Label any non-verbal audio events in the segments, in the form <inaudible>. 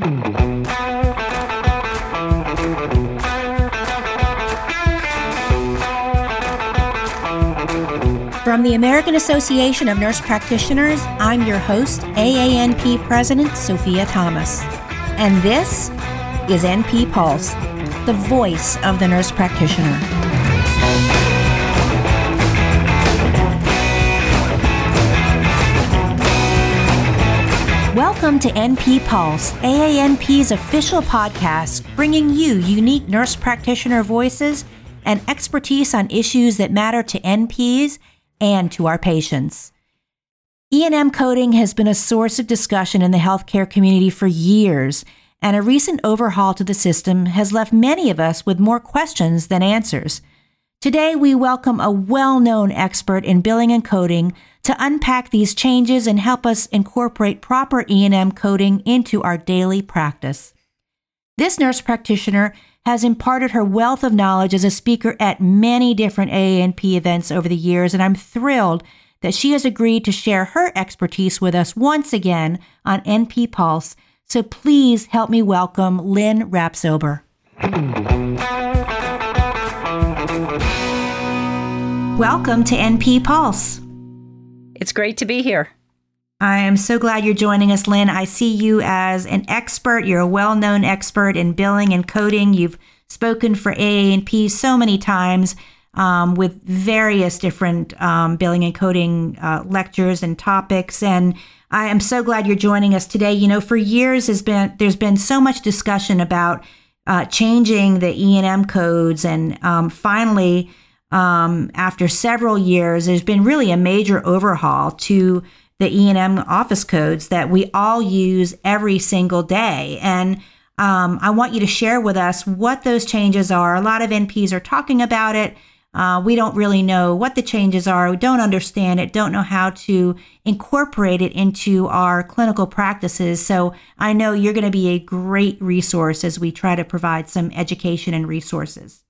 From the American Association of Nurse Practitioners, I'm your host, AANP President Sophia Thomas. And this is NP Pulse, the voice of the nurse practitioner. Welcome to NP Pulse, AANP's official podcast, bringing you unique nurse practitioner voices and expertise on issues that matter to NPs and to our patients. E&M coding has been a source of discussion in the healthcare community for years, and a recent overhaul to the system has left many of us with more questions than answers. Today, we welcome a well known expert in billing and coding to unpack these changes and help us incorporate proper E&M coding into our daily practice. This nurse practitioner has imparted her wealth of knowledge as a speaker at many different AANP events over the years, and I'm thrilled that she has agreed to share her expertise with us once again on NP Pulse. So please help me welcome Lynn Rapsilber. Welcome to NP Pulse. It's great to be here. I am so glad you're joining us, Lynn. I see you as an expert. You're a well known expert in billing and coding. You've spoken for AANP so many times um, with various different um, billing and coding uh, lectures and topics. And I am so glad you're joining us today. You know, for years has been there's been so much discussion about uh, changing the E and M codes, and um, finally, um, after several years, there's been really a major overhaul to the E&M office codes that we all use every single day. And um, I want you to share with us what those changes are. A lot of NPs are talking about it. Uh, we don't really know what the changes are. We don't understand it, don't know how to incorporate it into our clinical practices. So I know you're going to be a great resource as we try to provide some education and resources.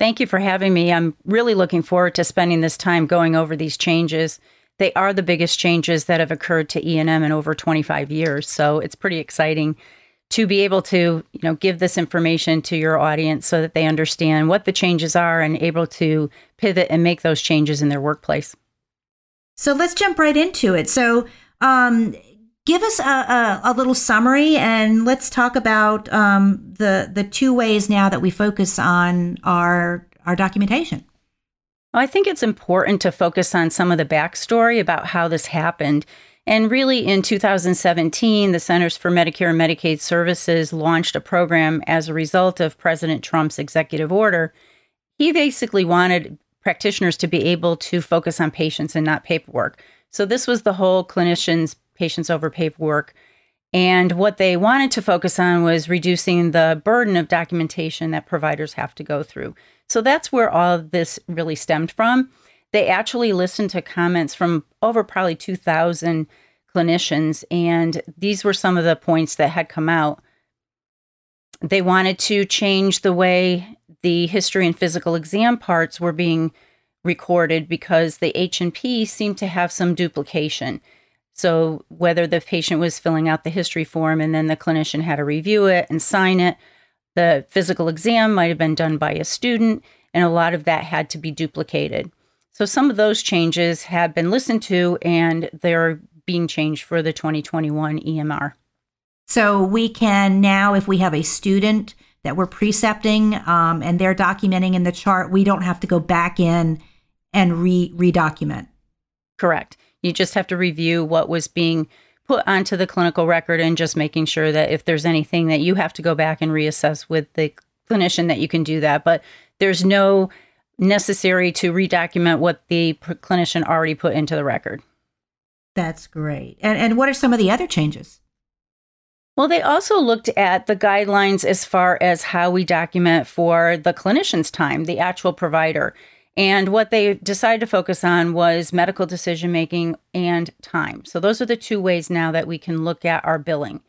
Thank you for having me. I'm really looking forward to spending this time going over these changes they are the biggest changes that have occurred to E&M in over 25 years. So it's pretty exciting to be able to, you know, give this information to your audience so that they understand what the changes are and able to pivot and make those changes in their workplace. So let's jump right into it. So um, give us a, a, a, little summary and let's talk about um, the the two ways now that we focus on our our documentation. I think it's important to focus on some of the backstory about how this happened. And really, in 2017, the Centers for Medicare and Medicaid Services launched a program as a result of President Trump's executive order. He basically wanted practitioners to be able to focus on patients and not paperwork. So, this was the whole clinicians, patients over paperwork. And what they wanted to focus on was reducing the burden of documentation that providers have to go through. So that's where all this really stemmed from. They actually listened to comments from over probably 2,000 clinicians, and these were some of the points that had come out. They wanted to change the way the history and physical exam parts were being recorded because the H&P seemed to have some duplication. So whether the patient was filling out the history form and then the clinician had to review it and sign it, the physical exam might have been done by a student, and a lot of that had to be duplicated. So some of those changes have been listened to, and they're being changed for the 2021 EMR. So we can now, if we have a student that we're precepting um, and they're documenting in the chart, we don't have to go back in and re redocument. Correct. You just have to review what was being put onto the clinical record and just making sure that if there's anything that you have to go back and reassess with the clinician that you can do that. But there's no necessary to redocument what the clinician already put into the record. That's great. And and what are some of the other changes? Well, they also looked at the guidelines as far as how we document for the clinician's time, the actual provider. And what they decided to focus on was medical decision making and time. So, those are the two ways now that we can look at our billing.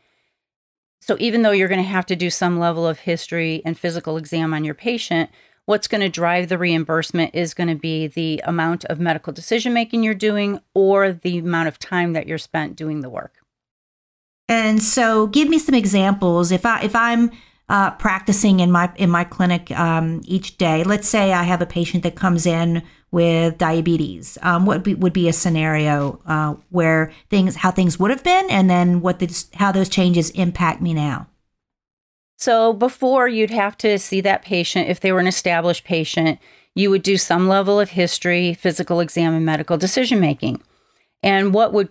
So, even though you're going to have to do some level of history and physical exam on your patient, what's going to drive the reimbursement is going to be the amount of medical decision making you're doing or the amount of time that you're spent doing the work. And so, give me some examples. If I if I'm uh, practicing in my in my clinic um, each day, let's say I have a patient that comes in with diabetes. Um, what be, would be a scenario uh, where things how things would have been, and then what the, how those changes impact me now? So before you'd have to see that patient if they were an established patient, you would do some level of history, physical exam, and medical decision making. And what would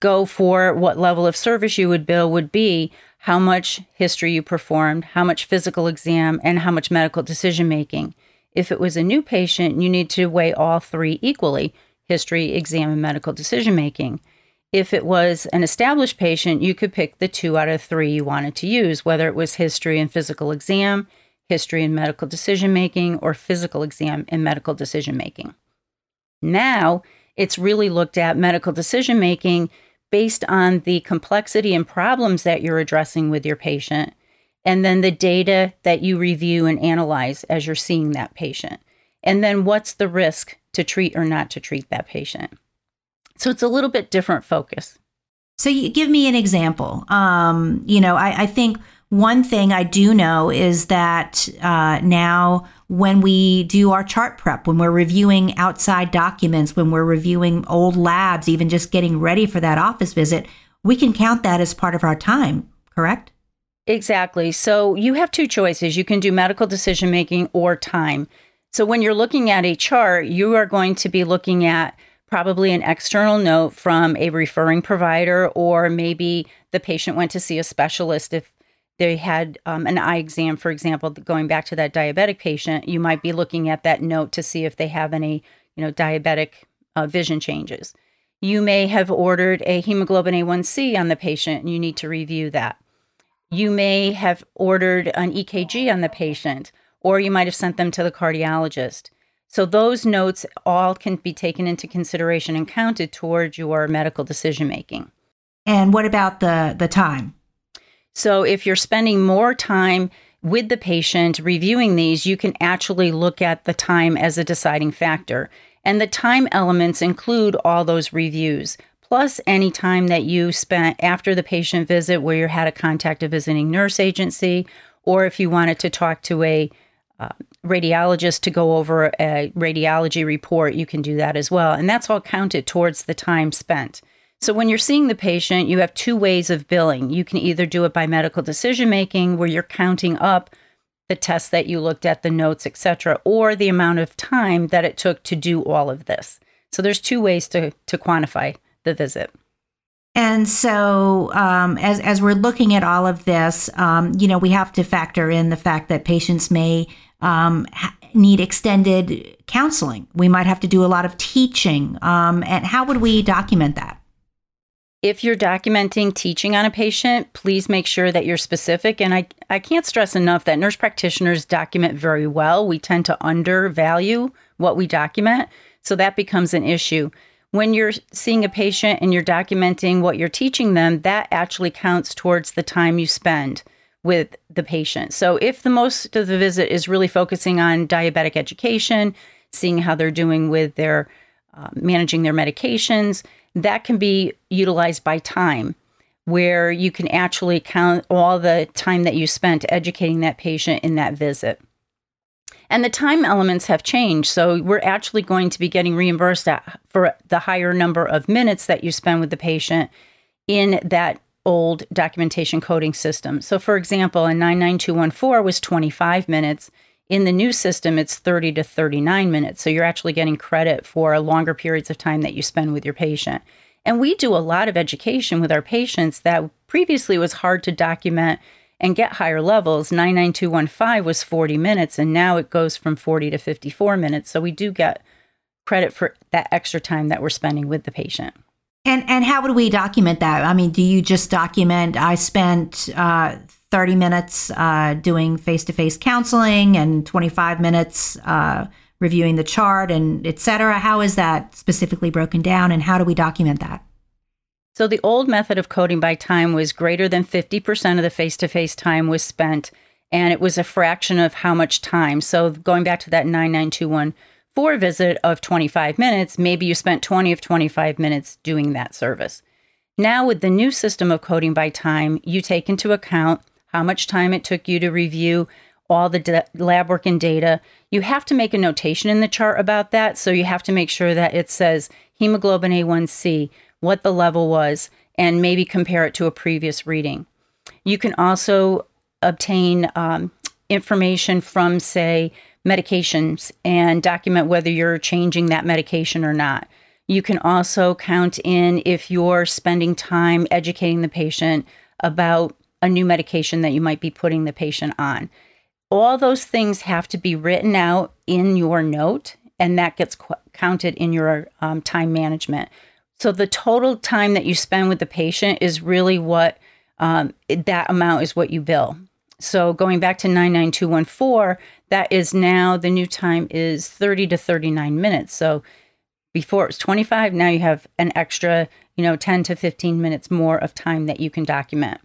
go for what level of service you would bill would be how much history you performed, how much physical exam, and how much medical decision making. If it was a new patient, you need to weigh all three equally history, exam, and medical decision making. If it was an established patient, you could pick the two out of three you wanted to use, whether it was history and physical exam, history and medical decision making, or physical exam and medical decision making. Now, it's really looked at medical decision making based on the complexity and problems that you're addressing with your patient, and then the data that you review and analyze as you're seeing that patient. And then what's the risk to treat or not to treat that patient? So it's a little bit different focus. So you give me an example. Um, you know, I, I, think one thing I do know is that uh, now when we do our chart prep, when we're reviewing outside documents, when we're reviewing old labs, even just getting ready for that office visit, we can count that as part of our time, correct? Exactly. So you have two choices. You can do medical decision making or time. So when you're looking at a chart, you are going to be looking at probably an external note from a referring provider, or maybe the patient went to see a specialist if they had um, an eye exam, for example, going back to that diabetic patient, you might be looking at that note to see if they have any, you know, diabetic uh, vision changes. You may have ordered a hemoglobin A1C on the patient, and you need to review that. You may have ordered an EKG on the patient, or you might have sent them to the cardiologist. So those notes all can be taken into consideration and counted towards your medical decision making. And what about the the time? So if you're spending more time with the patient reviewing these, you can actually look at the time as a deciding factor. And the time elements include all those reviews, plus any time that you spent after the patient visit where you had to contact a visiting nurse agency, or if you wanted to talk to a uh, radiologist to go over a radiology report, you can do that as well. And that's all counted towards the time spent. So when you're seeing the patient, you have two ways of billing. You can either do it by medical decision making where you're counting up the tests that you looked at, the notes, etc., or the amount of time that it took to do all of this. So there's two ways to to quantify the visit. And so, um, as as we're looking at all of this, um, you know, we have to factor in the fact that patients may um, ha- need extended counseling. We might have to do a lot of teaching. Um, and how would we document that? If you're documenting teaching on a patient, please make sure that you're specific. And I, I can't stress enough that nurse practitioners document very well. We tend to undervalue what we document. So that becomes an issue. When you're seeing a patient and you're documenting what you're teaching them, that actually counts towards the time you spend with the patient. So if the most of the visit is really focusing on diabetic education, seeing how they're doing with their uh, managing their medications, that can be utilized by time where you can actually count all the time that you spent educating that patient in that visit. And the time elements have changed. So we're actually going to be getting reimbursed for the higher number of minutes that you spend with the patient in that old documentation coding system. So, for example, a 99214 was 25 minutes. In the new system, it's 30 to 39 minutes. So, you're actually getting credit for longer periods of time that you spend with your patient. And we do a lot of education with our patients that previously was hard to document and get higher levels. 99215 was 40 minutes, and now it goes from 40 to 54 minutes. So, we do get credit for that extra time that we're spending with the patient. And and how would we document that? I mean, do you just document? I spent uh, thirty minutes uh, doing face to face counseling and twenty five minutes uh, reviewing the chart and et cetera. How is that specifically broken down, and how do we document that? So the old method of coding by time was greater than fifty percent of the face to face time was spent, and it was a fraction of how much time. So going back to that nine nine two one for a visit of 25 minutes, maybe you spent 20 of 25 minutes doing that service. Now, with the new system of coding by time, you take into account how much time it took you to review all the de- lab work and data. You have to make a notation in the chart about that. So you have to make sure that it says hemoglobin A1C, what the level was, and maybe compare it to a previous reading. You can also obtain um, information from, say, medications and document whether you're changing that medication or not. You can also count in if you're spending time educating the patient about a new medication that you might be putting the patient on. All those things have to be written out in your note, and that gets qu- counted in your um, time management. So the total time that you spend with the patient is really what um, that amount is what you bill. So going back to 99214, that is now the new time is 30 to 39 minutes. So before it was 25, now you have an extra, you know, 10 to 15 minutes more of time that you can document.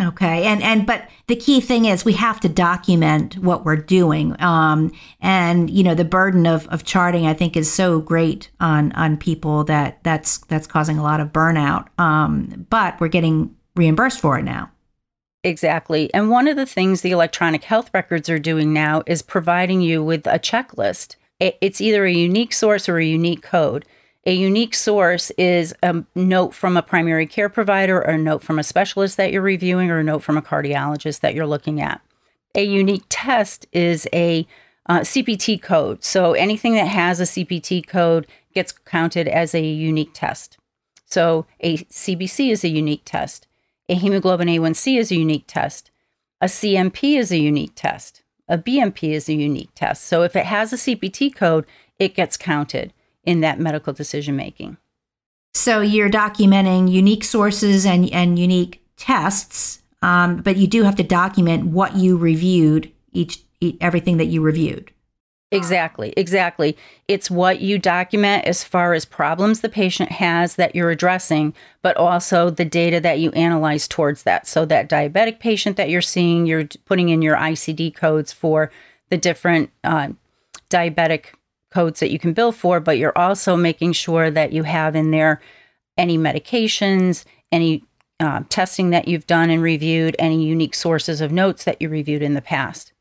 Okay, and and but the key thing is we have to document what we're doing, um, and you know the burden of, of charting I think is so great on on people that that's that's causing a lot of burnout. Um, but we're getting reimbursed for it now. Exactly, and one of the things the electronic health records are doing now is providing you with a checklist. It's either a unique source or a unique code. A unique source is a note from a primary care provider or a note from a specialist that you're reviewing or a note from a cardiologist that you're looking at. A unique test is a uh, CPT code. So anything that has a CPT code gets counted as a unique test. So a CBC is a unique test. A hemoglobin A1C is a unique test. A CMP is a unique test. A BMP is a unique test. So if it has a CPT code, it gets counted in that medical decision making. So you're documenting unique sources and, and unique tests, um, but you do have to document what you reviewed, each, everything that you reviewed. Exactly, exactly. It's what you document as far as problems the patient has that you're addressing, but also the data that you analyze towards that. So, that diabetic patient that you're seeing, you're putting in your ICD codes for the different uh, diabetic codes that you can bill for, but you're also making sure that you have in there any medications, any uh, testing that you've done and reviewed, any unique sources of notes that you reviewed in the past.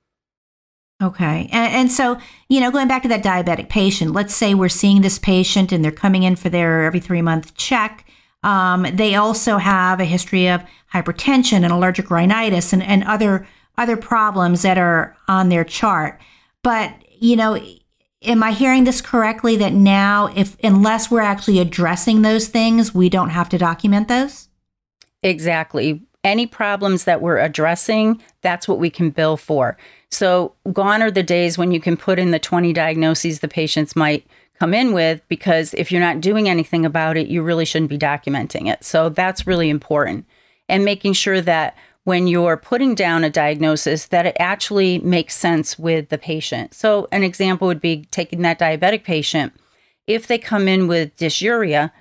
Okay. And, and, so, you know, going back to that diabetic patient, let's say we're seeing this patient and they're coming in for their every three month check. Um, they also have a history of hypertension and allergic rhinitis and, and other other problems that are on their chart. But, you know, am I hearing this correctly that now if unless we're actually addressing those things, we don't have to document those? Exactly. Any problems that we're addressing, that's what we can bill for. So, gone are the days when you can put in the 20 diagnoses the patients might come in with because if you're not doing anything about it, you really shouldn't be documenting it. So, that's really important. And making sure that when you're putting down a diagnosis that it actually makes sense with the patient. So, an example would be taking that diabetic patient. If they come in with dysuria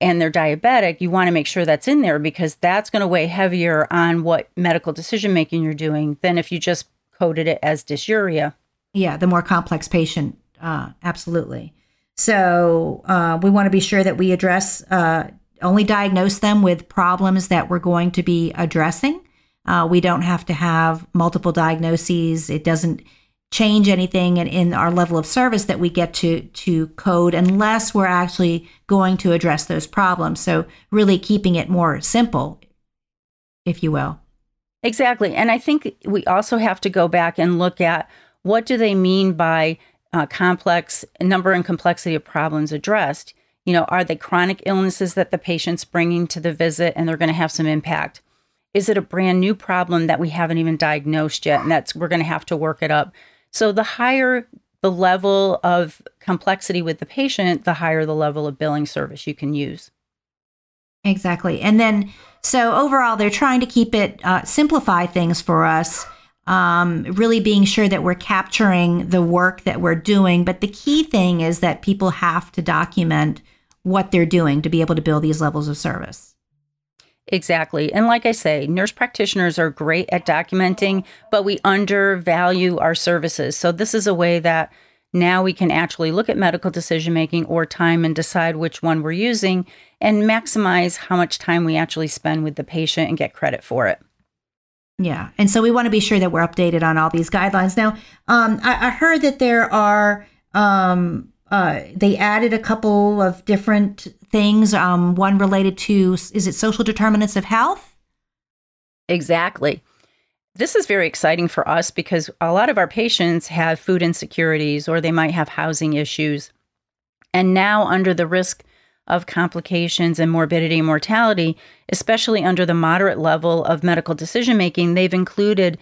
and they're diabetic, you want to make sure that's in there because that's going to weigh heavier on what medical decision making you're doing than if you just coded it as dysuria. Yeah, the more complex patient, uh, absolutely. So, uh, we want to be sure that we address, uh, only diagnose them with problems that we're going to be addressing uh, we don't have to have multiple diagnoses. It doesn't change anything in, in our level of service that we get to to code unless we're actually going to address those problems. So really keeping it more simple, if you will. Exactly. And I think we also have to go back and look at what do they mean by uh, complex number and complexity of problems addressed. You know, are they chronic illnesses that the patient's bringing to the visit and they're going to have some impact? Is it a brand new problem that we haven't even diagnosed yet? And that's we're going to have to work it up. So the higher the level of complexity with the patient, the higher the level of billing service you can use. Exactly. And then, so overall, they're trying to keep it, uh, simplify things for us, um, really being sure that we're capturing the work that we're doing. But the key thing is that people have to document what they're doing to be able to build these levels of service. Exactly. And like I say, nurse practitioners are great at documenting, but we undervalue our services. So this is a way that now we can actually look at medical decision making or time and decide which one we're using and maximize how much time we actually spend with the patient and get credit for it. Yeah. And so we want to be sure that we're updated on all these guidelines. Now, um, I, I, heard that there are, um, uh, they added a couple of different things, um, one related to, is it social determinants of health? Exactly. This is very exciting for us because a lot of our patients have food insecurities or they might have housing issues. And now, under the risk of complications and morbidity and mortality, especially under the moderate level of medical decision making, they've included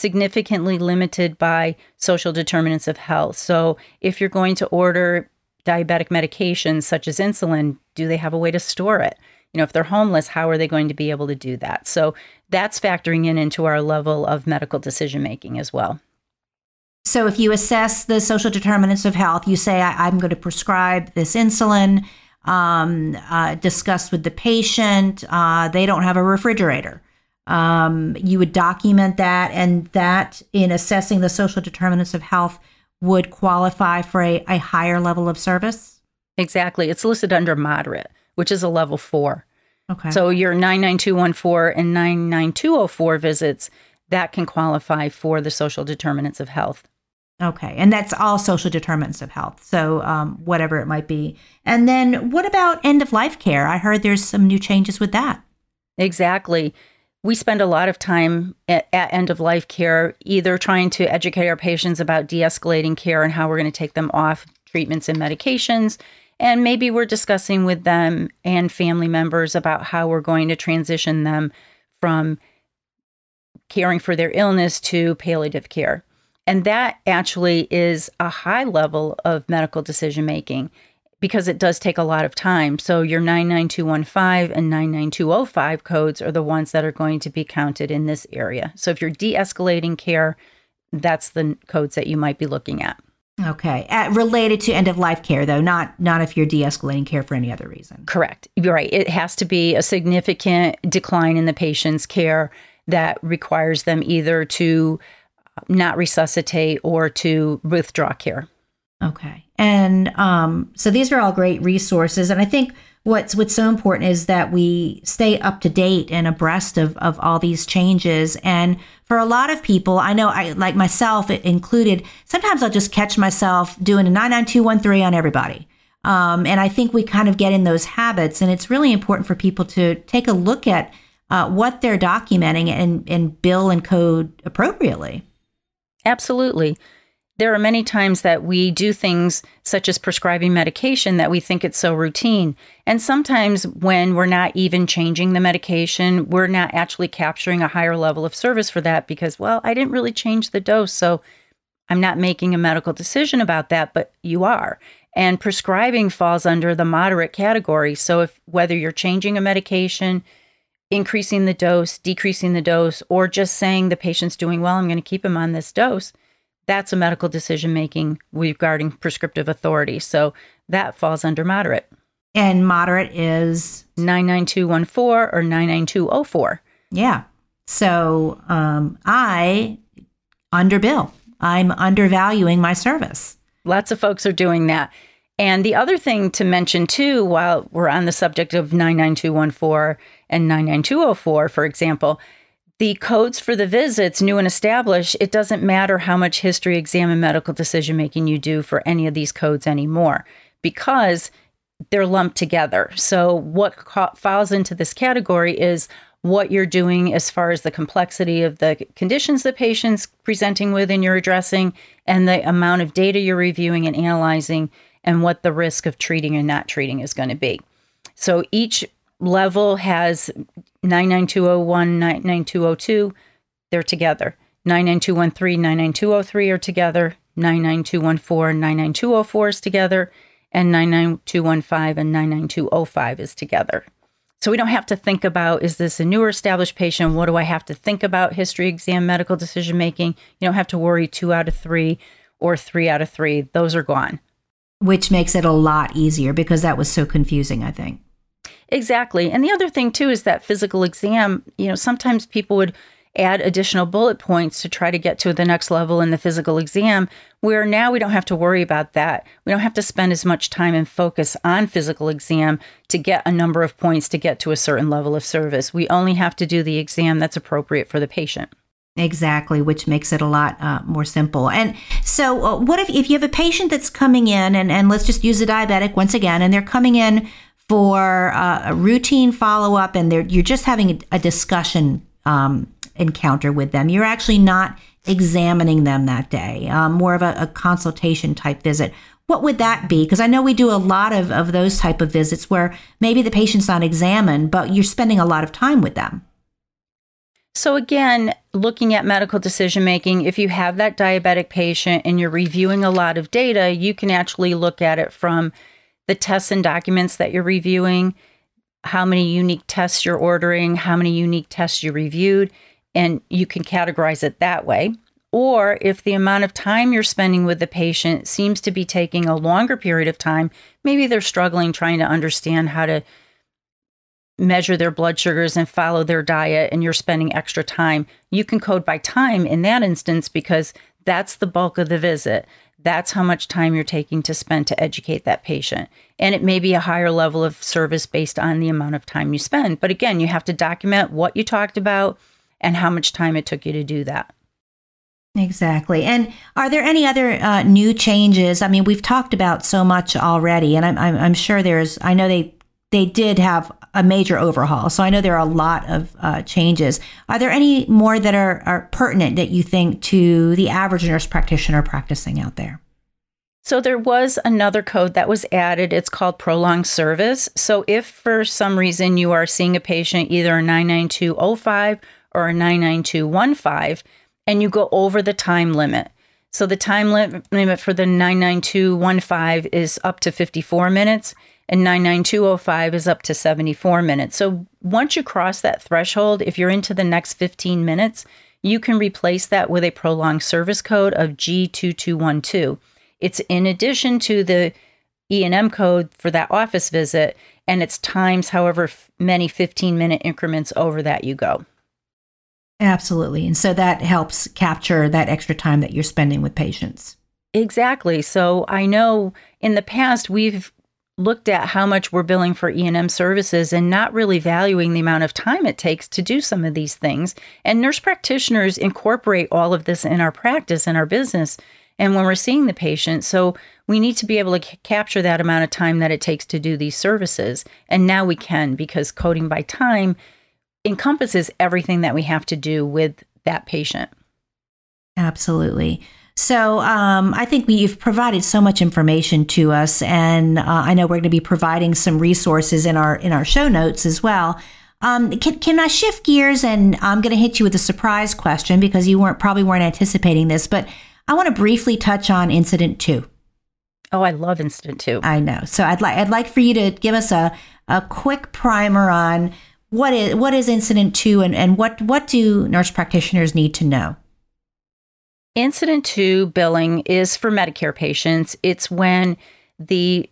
significantly limited by social determinants of health. So, if you're going to order diabetic medications such as insulin, do they have a way to store it? You know, if they're homeless, how are they going to be able to do that? So, that's factoring in into our level of medical decision making as well. So, if you assess the social determinants of health, you say, I- am going to prescribe this insulin um, uh, discussed with the patient. Uh, they don't have a refrigerator. Um, you would document that, and that in assessing the social determinants of health would qualify for a, a higher level of service? Exactly. It's listed under moderate, which is a level four. Okay. So your 99214 and 99204 visits, that can qualify for the social determinants of health. Okay. And that's all social determinants of health. So, um, whatever it might be. And then what about end of life care? I heard there's some new changes with that. Exactly. We spend a lot of time at, at end of life care, either trying to educate our patients about de escalating care and how we're going to take them off treatments and medications. And maybe we're discussing with them and family members about how we're going to transition them from caring for their illness to palliative care. And that actually is a high level of medical decision making because it does take a lot of time. So your 99215 and 99205 codes are the ones that are going to be counted in this area. So if you're de escalating care, that's the codes that you might be looking at. Okay, uh, related to end of life care though, not not if you're de-escalating care for any other reason. Correct. You're right. It has to be a significant decline in the patient's care that requires them either to not resuscitate or to withdraw care. Okay. And um, so these are all great resources. And I think what's what's so important is that we stay up to date and abreast of, of all these changes. And for a lot of people, I know I like myself included, sometimes I'll just catch myself doing a 99213 on everybody. Um, and I think we kind of get in those habits. And it's really important for people to take a look at uh, what they're documenting and, and bill and code appropriately. Absolutely. There are many times that we do things such as prescribing medication that we think it's so routine. And sometimes when we're not even changing the medication, we're not actually capturing a higher level of service for that because, well, I didn't really change the dose. So I'm not making a medical decision about that, but you are. And prescribing falls under the moderate category. So if whether you're changing a medication, increasing the dose, decreasing the dose, or just saying the patient's doing well, I'm going to keep him on this dose, that's a medical decision making regarding prescriptive authority. So that falls under moderate. And moderate is 99214 or 99204. Yeah. So um, I underbill. I'm undervaluing my service. Lots of folks are doing that. And the other thing to mention too, while we're on the subject of 99214 and 99204, for example, the codes for the visits, new and established, it doesn't matter how much history exam and medical decision making you do for any of these codes anymore because they're lumped together. So, what ca- falls into this category is what you're doing as far as the complexity of the conditions the patient's presenting with and you're addressing, and the amount of data you're reviewing and analyzing and what the risk of treating and not treating is going to be. So each level has 99201, 99202, they're together. 99213, 99203 are together. 99214, 99204 is together. And 99215 and 99205 is together. So we don't have to think about is this a newer established patient? What do I have to think about history exam medical decision making? You don't have to worry two out of three or three out of three. Those are gone which makes it a lot easier because that was so confusing, I think. Exactly. And the other thing too is that physical exam, you know, sometimes people would add additional bullet points to try to get to the next level in the physical exam, where now we don't have to worry about that. We don't have to spend as much time and focus on physical exam to get a number of points to get to a certain level of service. We only have to do the exam that's appropriate for the patient. Exactly, which makes it a lot uh, more simple. And so, uh, what if, if you have a patient that's coming in, and, and let's just use a diabetic once again, and they're coming in for uh, a routine follow up, and you're just having a, a discussion um, encounter with them. You're actually not examining them that day, um, more of a, a, consultation type visit. What would that be? Because I know we do a lot of, of those type of visits where maybe the patient's not examined, but you're spending a lot of time with them. So, again, looking at medical decision making, if you have that diabetic patient and you're reviewing a lot of data, you can actually look at it from the tests and documents that you're reviewing, how many unique tests you're ordering, how many unique tests you reviewed, and you can categorize it that way. Or if the amount of time you're spending with the patient seems to be taking a longer period of time, maybe they're struggling trying to understand how to measure their blood sugars and follow their diet, and you're spending extra time, you can code by time in that instance because that's the bulk of the visit. That's how much time you're taking to spend to educate that patient. And it may be a higher level of service based on the amount of time you spend. But again, you have to document what you talked about and how much time it took you to do that. Exactly. And are there any other uh, new changes? I mean, we've talked about so much already, and I'm, I'm, I'm, sure there's, I know they, they did have a major overhaul. So I know there are a lot of uh, changes. Are there any more that are, are pertinent that you think to the average nurse practitioner practicing out there? So there was another code that was added. It's called prolonged service. So if for some reason you are seeing a patient either a 99205 or a 99215 and you go over the time limit. So the time limit for the 99215 is up to 54 minutes and 99205 is up to 74 minutes. So once you cross that threshold, if you're into the next 15 minutes, you can replace that with a prolonged service code of G2212. It's in addition to the E&M code for that office visit and it's times however many 15 minute increments over that you go. Absolutely. And so that helps capture that extra time that you're spending with patients. Exactly. So I know in the past we've looked at how much we're billing for E&M services and not really valuing the amount of time it takes to do some of these things. And nurse practitioners incorporate all of this in our practice and our business and when we're seeing the patient. So we need to be able to c- capture that amount of time that it takes to do these services. And now we can because coding by time encompasses everything that we have to do with that patient. Absolutely. So um, I think we, you've provided so much information to us, and uh, I know we're going to be providing some resources in our in our show notes as well. Um, can, can I shift gears and I'm going to hit you with a surprise question because you weren't probably weren't anticipating this, but I want to briefly touch on incident to. Oh, I love incident to. I know. So I'd like I'd like for you to give us a a quick primer on what is what is incident to and, and what what do nurse practitioners need to know incident to billing is for medicare patients. It's when the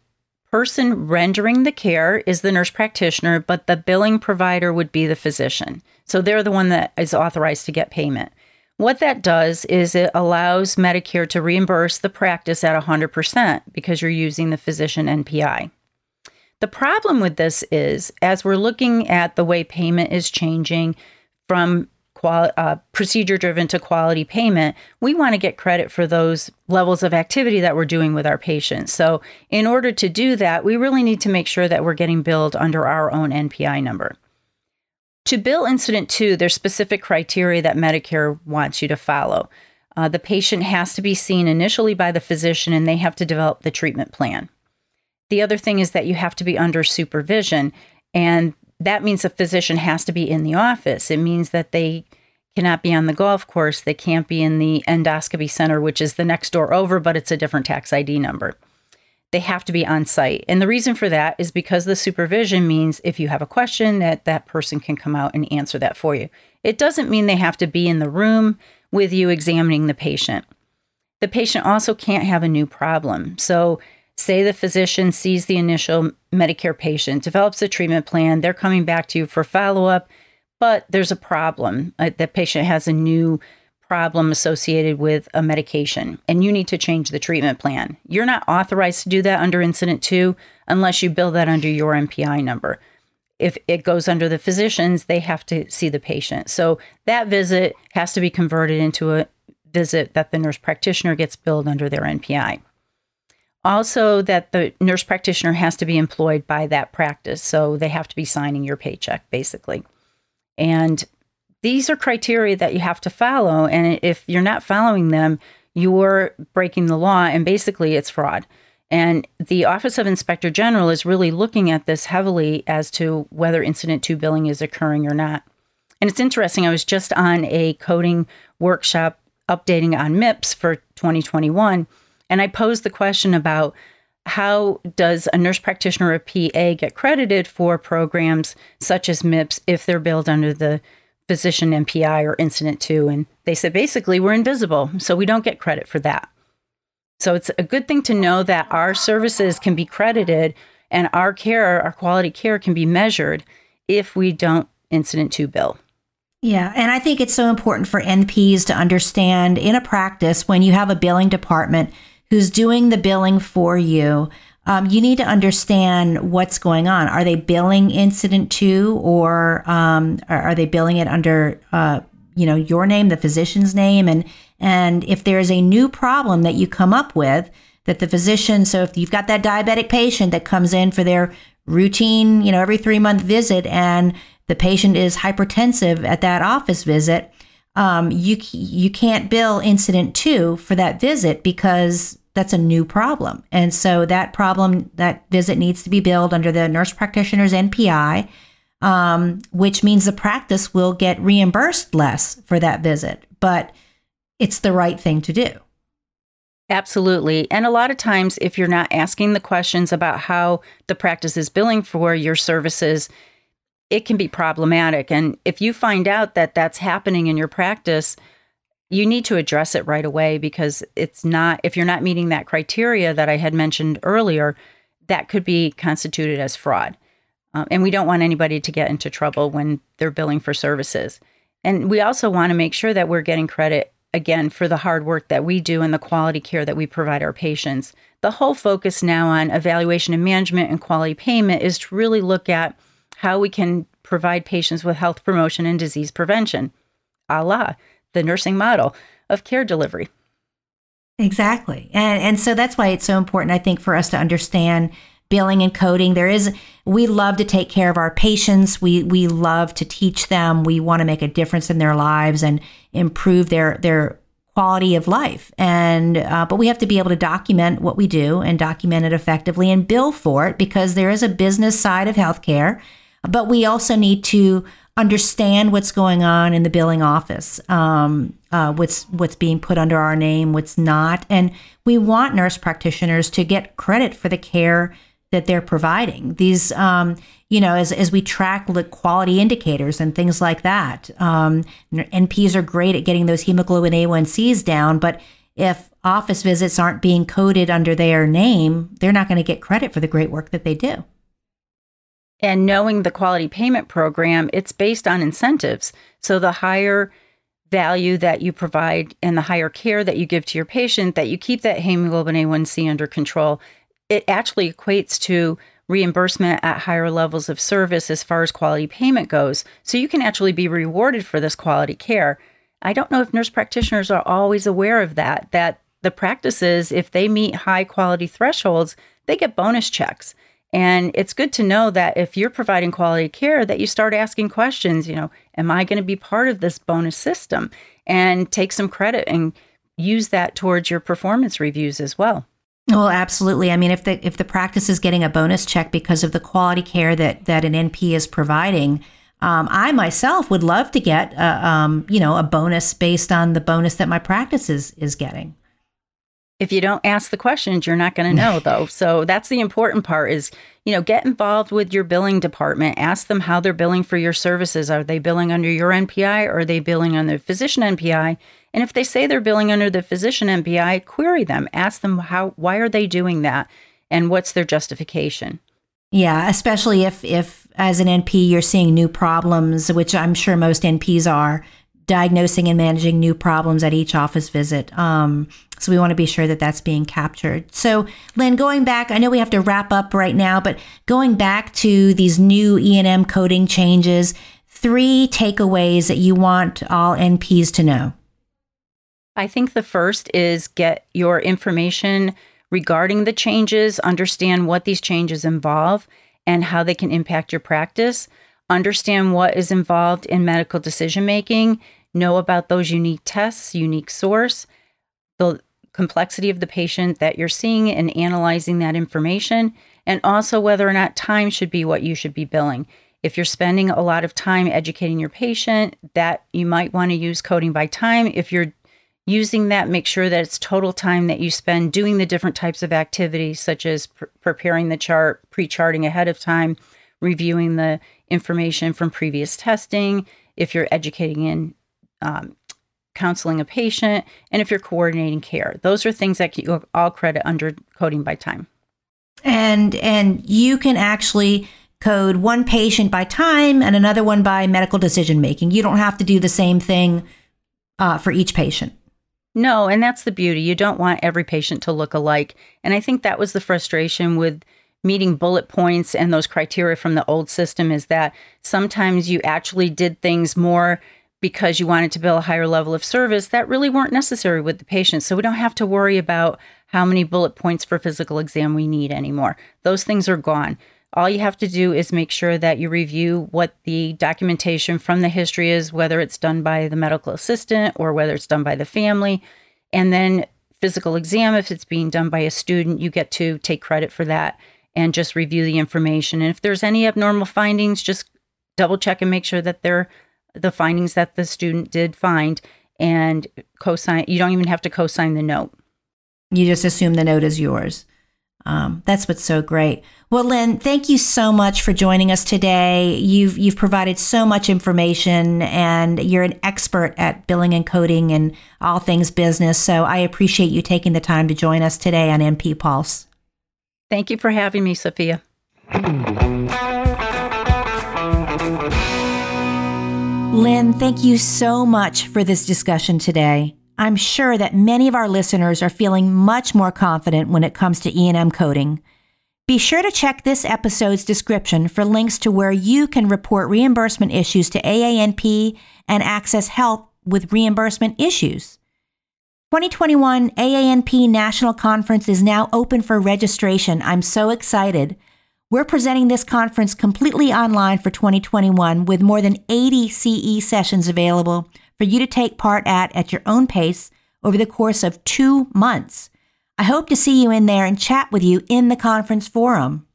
person rendering the care is the nurse practitioner but the billing provider would be the physician. So they're the one that is authorized to get payment. What that does is it allows medicare to reimburse the practice at 100% because you're using the physician npi the problem with this is, as we're looking at the way payment is changing from quali- uh, procedure driven to quality payment, we want to get credit for those levels of activity that we're doing with our patients. So, in order to do that, we really need to make sure that we're getting billed under our own NPI number. To bill incident to, there's specific criteria that Medicare wants you to follow. Uh, the patient has to be seen initially by the physician and they have to develop the treatment plan. The other thing is that you have to be under supervision. And that means a physician has to be in the office. It means that they cannot be on the golf course. They can't be in the endoscopy center, which is the next door over, but it's a different tax ID number. They have to be on site. And the reason for that is because the supervision means if you have a question that that person can come out and answer that for you. It doesn't mean they have to be in the room with you examining the patient. The patient also can't have a new problem. So Say the physician sees the initial Medicare patient, develops a treatment plan, they're coming back to you for follow up, but there's a problem. Uh, the patient has a new problem associated with a medication and you need to change the treatment plan. You're not authorized to do that under incident to unless you bill that under your NPI number. If it goes under the physicians, they have to see the patient. So that visit has to be converted into a visit that the nurse practitioner gets billed under their NPI. Also, that the nurse practitioner has to be employed by that practice. So they have to be signing your paycheck, basically. And these are criteria that you have to follow. And if you're not following them, you're breaking the law and basically it's fraud. And the Office of Inspector General is really looking at this heavily as to whether Incident to billing is occurring or not. And it's interesting, I was just on a coding workshop updating on MIPS for 2021, and I posed the question about how does a nurse practitioner or PA get credited for programs such as MIPS if they're billed under the physician NPI or incident to and they said basically we're invisible so we don't get credit for that. So it's a good thing to know that our services can be credited and our care, our quality care can be measured if we don't incident to bill. Yeah, and I think it's so important for NPs to understand in a practice when you have a billing department who's doing the billing for you um, you need to understand what's going on. Are they billing incident to or um, are, they billing it under, uh, you know, your name, the physician's name? And, and if there's a new problem that you come up with that the physician, so if you've got that diabetic patient that comes in for their routine, you know, every three month visit and the patient is hypertensive at that office visit, um, you you can't bill incident to for that visit because that's a new problem. And so that problem, that visit needs to be billed under the nurse practitioner's NPI, um, which means the practice will get reimbursed less for that visit. But it's the right thing to do. Absolutely. And a lot of times, if you're not asking the questions about how the practice is billing for your services, it can be problematic. And if you find out that that's happening in your practice, you need to address it right away because it's not, if you're not meeting that criteria that I had mentioned earlier, that could be constituted as fraud. Um, and we don't want anybody to get into trouble when they're billing for services. And we also want to make sure that we're getting credit again for the hard work that we do and the quality care that we provide our patients. The whole focus now on evaluation and management and quality payment is to really look at how we can provide patients with health promotion and disease prevention, a la the nursing model of care delivery. Exactly. And and so that's why it's so important I think for us to understand billing and coding. There is we love to take care of our patients. We we love to teach them. We want to make a difference in their lives and improve their their quality of life. And uh, but we have to be able to document what we do and document it effectively and bill for it because there is a business side of healthcare. But we also need to understand what's going on in the billing office, um, uh, what's what's being put under our name, what's not, and we want nurse practitioners to get credit for the care that they're providing. These, um, you know, as as we track the quality indicators and things like that, um, NPs are great at getting those hemoglobin A1Cs down, but if office visits aren't being coded under their name, they're not going to get credit for the great work that they do. And knowing the quality payment program, it's based on incentives. So the higher value that you provide and the higher care that you give to your patient, that you keep that hemoglobin A1C under control, it actually equates to reimbursement at higher levels of service as far as quality payment goes. So you can actually be rewarded for this quality care. I don't know if nurse practitioners are always aware of that, that the practices, if they meet high quality thresholds, they get bonus checks. And it's good to know that if you're providing quality care, that you start asking questions, you know, am I going to be part of this bonus system? And take some credit and use that towards your performance reviews as well. Well, absolutely. I mean, if the if the practice is getting a bonus check because of the quality care that that an NP is providing, um, I myself would love to get a, um, you know a bonus based on the bonus that my practice is is getting if you don't ask the questions you're not going to know though. <laughs> So that's the important part is you know get involved with your billing department. Ask them how they're billing for your services. Are they billing under your npi or are they billing under the physician npi and if they say they're billing under the physician npi query them. Ask them how why are they doing that and what's their justification? Yeah especially if if as an NP, you're seeing new problems, which I'm sure most NPs are, diagnosing and managing new problems at each office visit. Um, so we want to be sure that that's being captured. So, Lynn, going back, I know we have to wrap up right now, but going back to these new E&M coding changes, three takeaways that you want all NPs to know. I think the first is get your information regarding the changes, understand what these changes involve and how they can impact your practice, understand what is involved in medical decision making, know about those unique tests, unique source, the complexity of the patient that you're seeing and analyzing that information, and also whether or not time should be what you should be billing. If you're spending a lot of time educating your patient, that you might want to use coding by time. If you're using that, make sure that it's total time that you spend doing the different types of activities, such as pr- preparing the chart, pre charting ahead of time, reviewing the information from previous testing, if you're educating in um, counseling a patient, and if you're coordinating care. Those are things that you all credit under coding by time. And and you can actually code one patient by time and another one by medical decision making. You don't have to do the same thing uh, for each patient. No, and that's the beauty. You don't want every patient to look alike. And I think that was the frustration with meeting bullet points and those criteria from the old system is that sometimes you actually did things more because you wanted to build a higher level of service that really weren't necessary with the patient. So we don't have to worry about how many bullet points for physical exam we need anymore. Those things are gone. All you have to do is make sure that you review what the documentation from the history is, whether it's done by the medical assistant or whether it's done by the family. And then physical exam, if it's being done by a student, you get to take credit for that and just review the information. And if there's any abnormal findings, just double check and make sure that they're the findings that the student did find and co-sign. You don't even have to co-sign the note. You just assume the note is yours. Um, that's what's so great. Well, Lynn, thank you so much for joining us today. You've you've provided so much information, and you're an expert at billing and coding and all things business. So I appreciate you taking the time to join us today on NP Pulse. Thank you for having me, Sophia. Lynn, thank you so much for this discussion today. I'm sure that many of our listeners are feeling much more confident when it comes to E&M coding. Be sure to check this episode's description for links to where you can report reimbursement issues to AANP and access help with reimbursement issues. 2021 AANP National Conference is now open for registration. I'm so excited. We're presenting this conference completely online for 2021 with more than 80 CE sessions available for you to take part at at your own pace over the course of two months. I hope to see you in there and chat with you in the conference forum.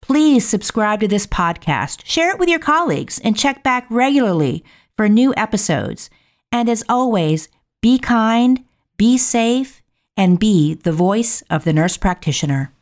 Please subscribe to this podcast, share it with your colleagues, and check back regularly for new episodes. And as always, be kind be safe and be the voice of the nurse practitioner.